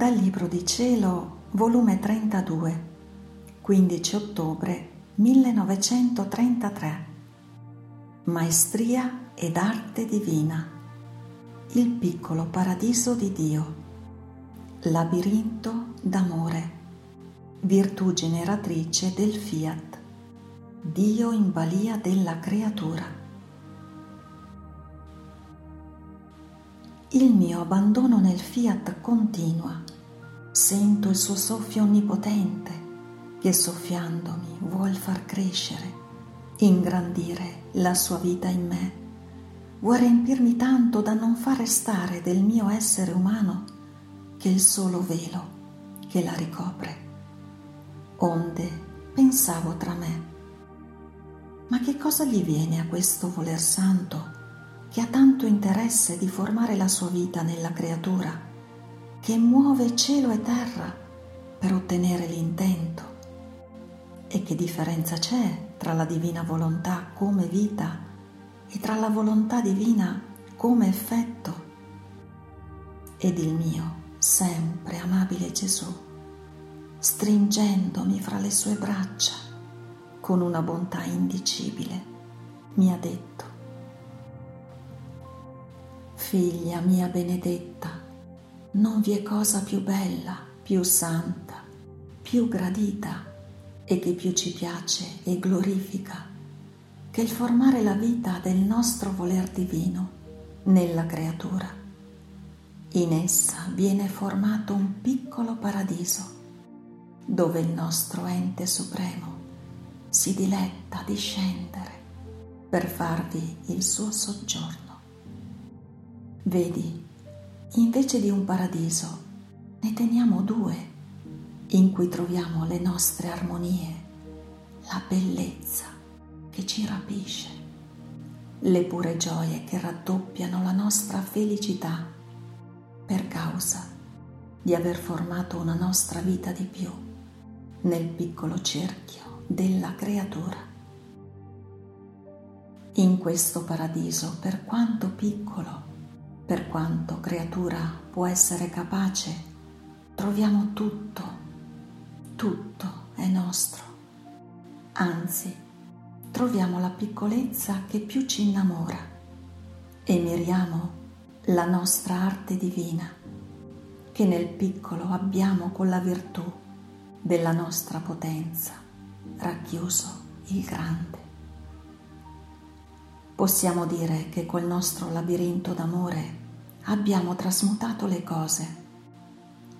Dal Libro di Cielo, volume 32, 15 ottobre 1933. Maestria ed arte divina. Il piccolo paradiso di Dio. Labirinto d'amore. Virtù generatrice del fiat. Dio in balia della creatura. Il mio abbandono nel fiat continua. Sento il suo soffio onnipotente che soffiandomi vuol far crescere, ingrandire la sua vita in me. Vuol riempirmi tanto da non far restare del mio essere umano che il solo velo che la ricopre. Onde pensavo tra me, ma che cosa gli viene a questo voler santo? che ha tanto interesse di formare la sua vita nella creatura, che muove cielo e terra per ottenere l'intento. E che differenza c'è tra la divina volontà come vita e tra la volontà divina come effetto? Ed il mio sempre amabile Gesù, stringendomi fra le sue braccia con una bontà indicibile, mi ha detto, Figlia mia benedetta, non vi è cosa più bella, più santa, più gradita e che più ci piace e glorifica che il formare la vita del nostro voler divino nella creatura. In essa viene formato un piccolo paradiso dove il nostro ente supremo si diletta di scendere per farvi il suo soggiorno. Vedi, invece di un paradiso, ne teniamo due in cui troviamo le nostre armonie, la bellezza che ci rapisce, le pure gioie che raddoppiano la nostra felicità per causa di aver formato una nostra vita di più nel piccolo cerchio della creatura. In questo paradiso, per quanto piccolo, per quanto creatura può essere capace, troviamo tutto, tutto è nostro. Anzi, troviamo la piccolezza che più ci innamora e miriamo la nostra arte divina che nel piccolo abbiamo con la virtù della nostra potenza racchiuso il grande. Possiamo dire che col nostro labirinto d'amore abbiamo trasmutato le cose,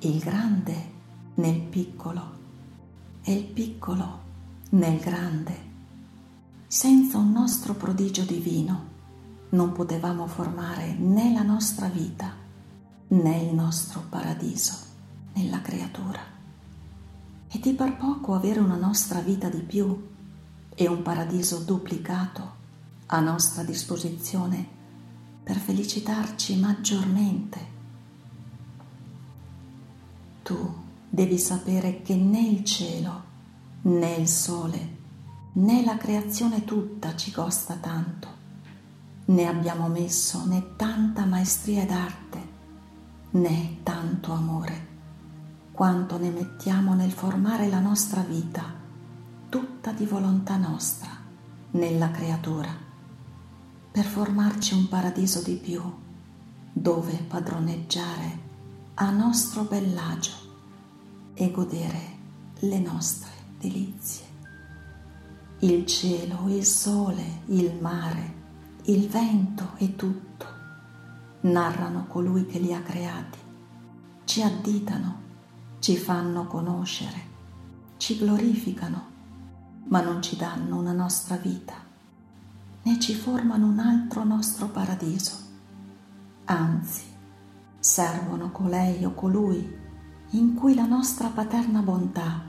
il grande nel piccolo e il piccolo nel grande. Senza un nostro prodigio divino non potevamo formare né la nostra vita né il nostro paradiso nella creatura. E di par poco avere una nostra vita di più e un paradiso duplicato a nostra disposizione per felicitarci maggiormente. Tu devi sapere che né il cielo, né il sole, né la creazione tutta ci costa tanto, né abbiamo messo né tanta maestria d'arte, né tanto amore, quanto ne mettiamo nel formare la nostra vita, tutta di volontà nostra, nella creatura per formarci un paradiso di più dove padroneggiare a nostro bellagio e godere le nostre delizie. Il cielo, il sole, il mare, il vento e tutto narrano colui che li ha creati, ci additano, ci fanno conoscere, ci glorificano, ma non ci danno una nostra vita né ci formano un altro nostro paradiso. Anzi, servono colei o colui in cui la nostra paterna bontà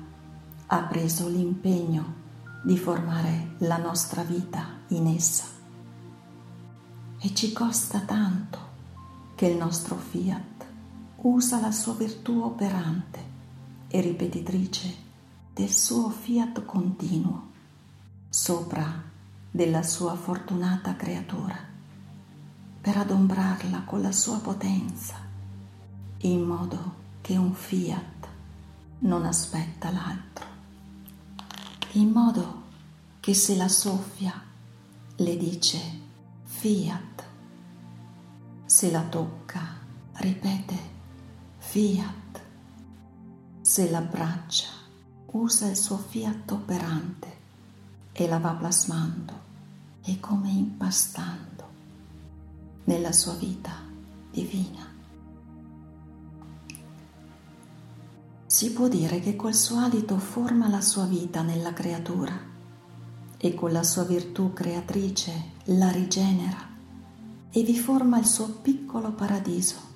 ha preso l'impegno di formare la nostra vita in essa. E ci costa tanto che il nostro fiat usa la sua virtù operante e ripetitrice del suo fiat continuo sopra della sua fortunata creatura, per adombrarla con la sua potenza, in modo che un fiat non aspetta l'altro, in modo che se la soffia le dice fiat, se la tocca ripete fiat, se l'abbraccia usa il suo fiat operante e la va plasmando e come impastando nella sua vita divina. Si può dire che col suo alito forma la sua vita nella creatura e con la sua virtù creatrice la rigenera e vi forma il suo piccolo paradiso.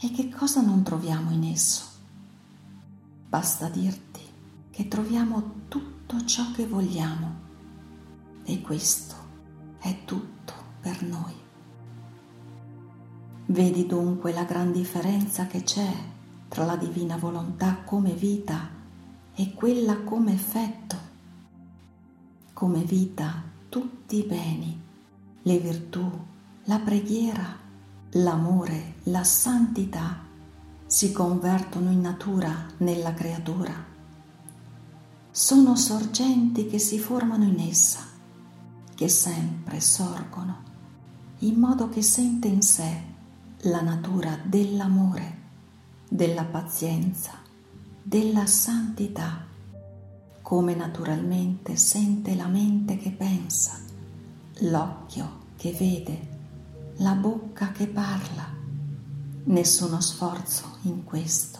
E che cosa non troviamo in esso? Basta dirti che troviamo tutto ciò che vogliamo e questo è tutto per noi. Vedi dunque la gran differenza che c'è tra la divina volontà come vita e quella come effetto. Come vita tutti i beni, le virtù, la preghiera, l'amore, la santità si convertono in natura nella creatura. Sono sorgenti che si formano in essa, che sempre sorgono, in modo che sente in sé la natura dell'amore, della pazienza, della santità, come naturalmente sente la mente che pensa, l'occhio che vede, la bocca che parla. Nessuno sforzo in questo,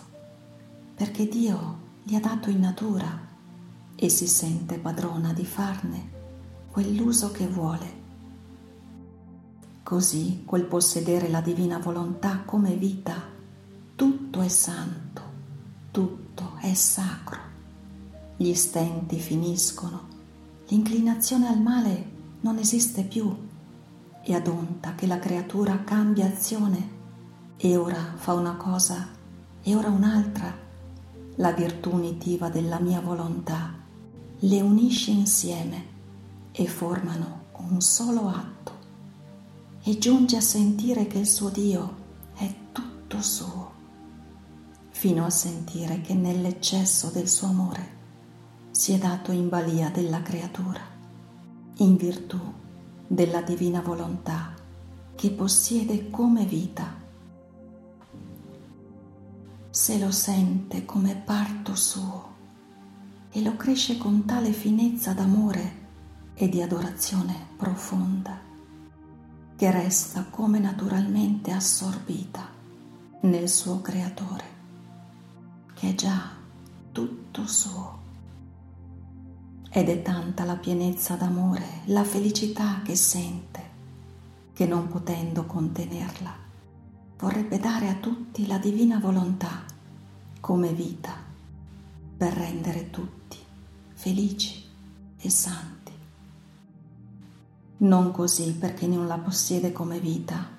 perché Dio gli ha dato in natura e si sente padrona di farne quell'uso che vuole Così col possedere la divina volontà come vita, tutto è santo, tutto è sacro. Gli stenti finiscono, l'inclinazione al male non esiste più e ad onta che la creatura cambia azione e ora fa una cosa e ora un'altra, la virtù unitiva della mia volontà le unisce insieme e formano un solo atto e giunge a sentire che il suo Dio è tutto suo, fino a sentire che nell'eccesso del suo amore si è dato in balia della creatura, in virtù della divina volontà che possiede come vita. Se lo sente come parto suo e lo cresce con tale finezza d'amore e di adorazione profonda che resta come naturalmente assorbita nel suo creatore, che è già tutto suo. Ed è tanta la pienezza d'amore, la felicità che sente, che non potendo contenerla, vorrebbe dare a tutti la divina volontà come vita per rendere tutti felici e santi non così perché non la possiede come vita,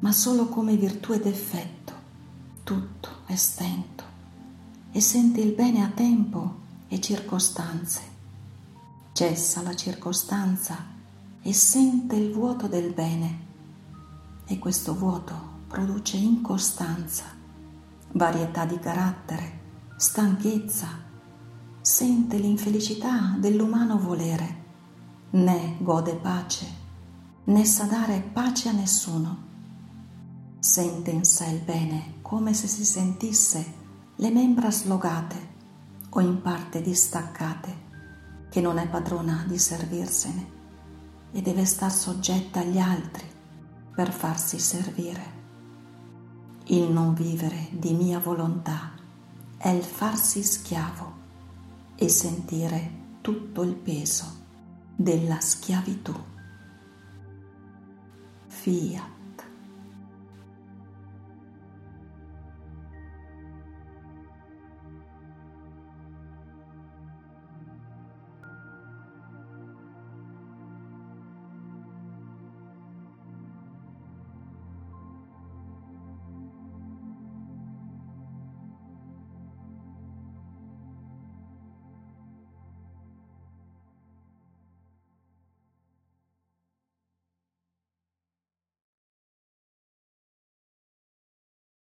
ma solo come virtù ed effetto, tutto è stento, e sente il bene a tempo e circostanze. Cessa la circostanza e sente il vuoto del bene, e questo vuoto produce incostanza, varietà di carattere, stanchezza, sente l'infelicità dell'umano volere né gode pace, né sa dare pace a nessuno. Sente in sé il bene come se si sentisse le membra slogate o in parte distaccate, che non è padrona di servirsene e deve star soggetta agli altri per farsi servire. Il non vivere di mia volontà è il farsi schiavo e sentire tutto il peso della schiavitù. Fiat.